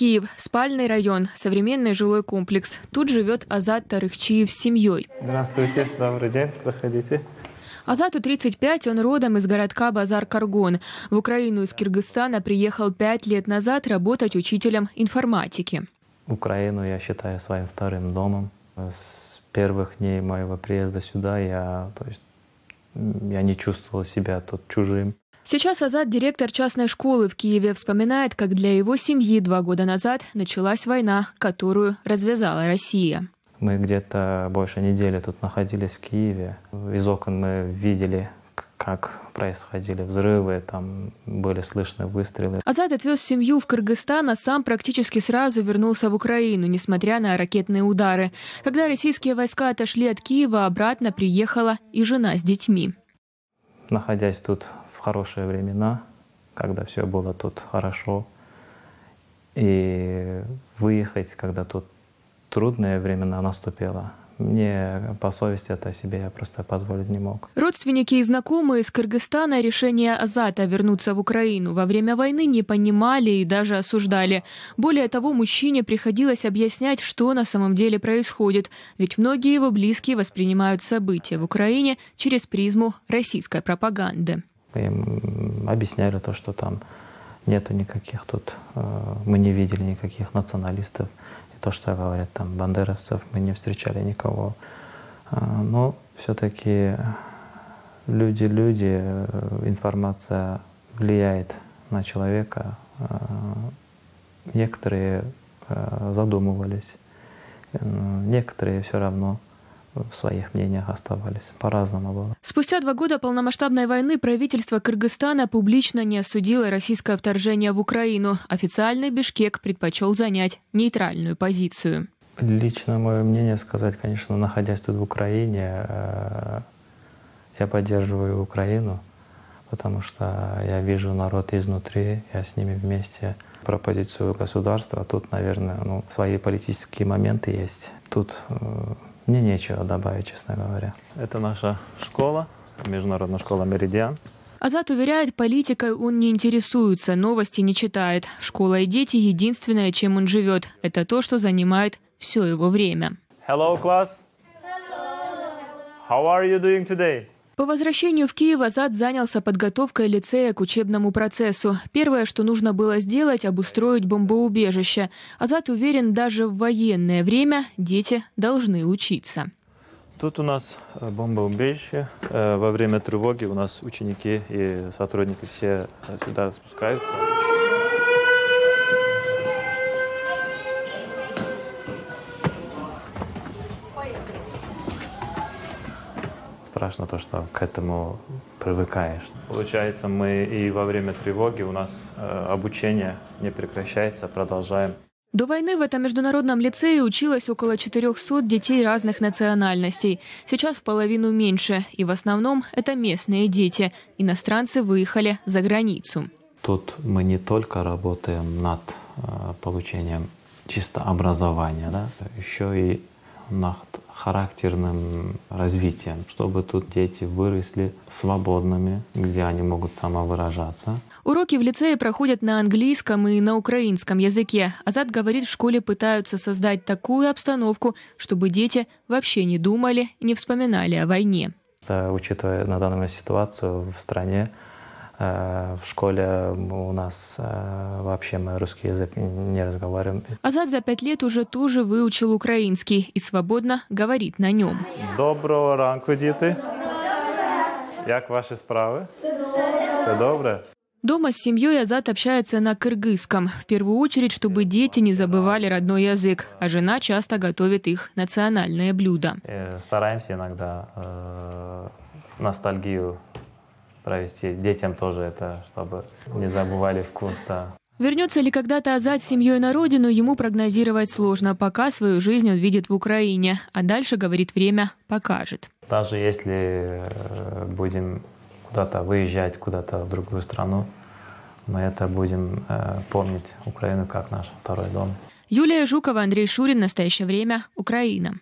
Киев, спальный район, современный жилой комплекс. Тут живет Азат Тарыхчиев с семьей. Здравствуйте, добрый день, проходите. Азату 35, он родом из городка Базар-Каргон. В Украину из Кыргызстана приехал пять лет назад работать учителем информатики. Украину я считаю своим вторым домом. С первых дней моего приезда сюда я, то есть, я не чувствовал себя тут чужим. Сейчас Азат, директор частной школы в Киеве, вспоминает, как для его семьи два года назад началась война, которую развязала Россия. Мы где-то больше недели тут находились в Киеве. Из окон мы видели, как происходили взрывы, там были слышны выстрелы. Азат отвез семью в Кыргызстан, а сам практически сразу вернулся в Украину, несмотря на ракетные удары. Когда российские войска отошли от Киева, обратно приехала и жена с детьми. Находясь тут хорошие времена, когда все было тут хорошо, и выехать, когда тут трудные времена наступило, мне по совести это себе я просто позволить не мог. Родственники и знакомые из Кыргызстана решение Азата вернуться в Украину во время войны не понимали и даже осуждали. Более того, мужчине приходилось объяснять, что на самом деле происходит, ведь многие его близкие воспринимают события в Украине через призму российской пропаганды. Им объясняли то, что там нету никаких тут, э, мы не видели никаких националистов. И то, что говорят там бандеровцев, мы не встречали никого. Э, но все-таки люди-люди, э, информация влияет на человека. Некоторые задумывались, некоторые все равно в своих мнениях оставались. По-разному было. Спустя два года полномасштабной войны правительство Кыргызстана публично не осудило российское вторжение в Украину. Официальный Бишкек предпочел занять нейтральную позицию. Лично мое мнение сказать, конечно, находясь тут в Украине, э, я поддерживаю Украину, потому что я вижу народ изнутри, я с ними вместе про позицию государства. Тут, наверное, ну, свои политические моменты есть. Тут э, мне нечего добавить, честно говоря. Это наша школа, международная школа «Меридиан». Азат уверяет, политикой он не интересуется, новости не читает. Школа и дети – единственное, чем он живет. Это то, что занимает все его время. Hello, class. Hello. How are you doing today? По возвращению в Киев Азат занялся подготовкой лицея к учебному процессу. Первое, что нужно было сделать – обустроить бомбоубежище. Азат уверен, даже в военное время дети должны учиться. Тут у нас э, бомбоубежище. Э, во время тревоги у нас ученики и сотрудники все сюда спускаются. Страшно то, что к этому привыкаешь. Получается, мы и во время тревоги у нас э, обучение не прекращается, продолжаем. До войны в этом международном лицее училось около 400 детей разных национальностей. Сейчас в половину меньше, и в основном это местные дети. Иностранцы выехали за границу. Тут мы не только работаем над э, получением чисто образования, да, еще и над характерным развитием, чтобы тут дети выросли свободными, где они могут самовыражаться. Уроки в лицее проходят на английском и на украинском языке. Азат говорит, в школе пытаются создать такую обстановку, чтобы дети вообще не думали и не вспоминали о войне. Это, учитывая на данную ситуацию в стране, в школе у нас э, вообще мы русский язык не разговариваем. Азат за пять лет уже тоже выучил украинский и свободно говорит на нем. Доброго ранку, діти. Як ваши справы? Все добре. Дома с семьей Азат общается на кыргызском. В первую очередь, чтобы дети не забывали родной язык, а жена часто готовит их национальные блюда. Э, стараемся иногда э, ностальгию провести детям тоже это, чтобы не забывали вкус, да. Вернется ли когда-то Азат с семьей на родину, ему прогнозировать сложно, пока свою жизнь он видит в Украине. А дальше, говорит время, покажет. Даже если э, будем куда-то выезжать, куда-то в другую страну, мы это будем э, помнить Украину как наш второй дом. Юлия Жукова, Андрей Шурин. Настоящее время. Украина.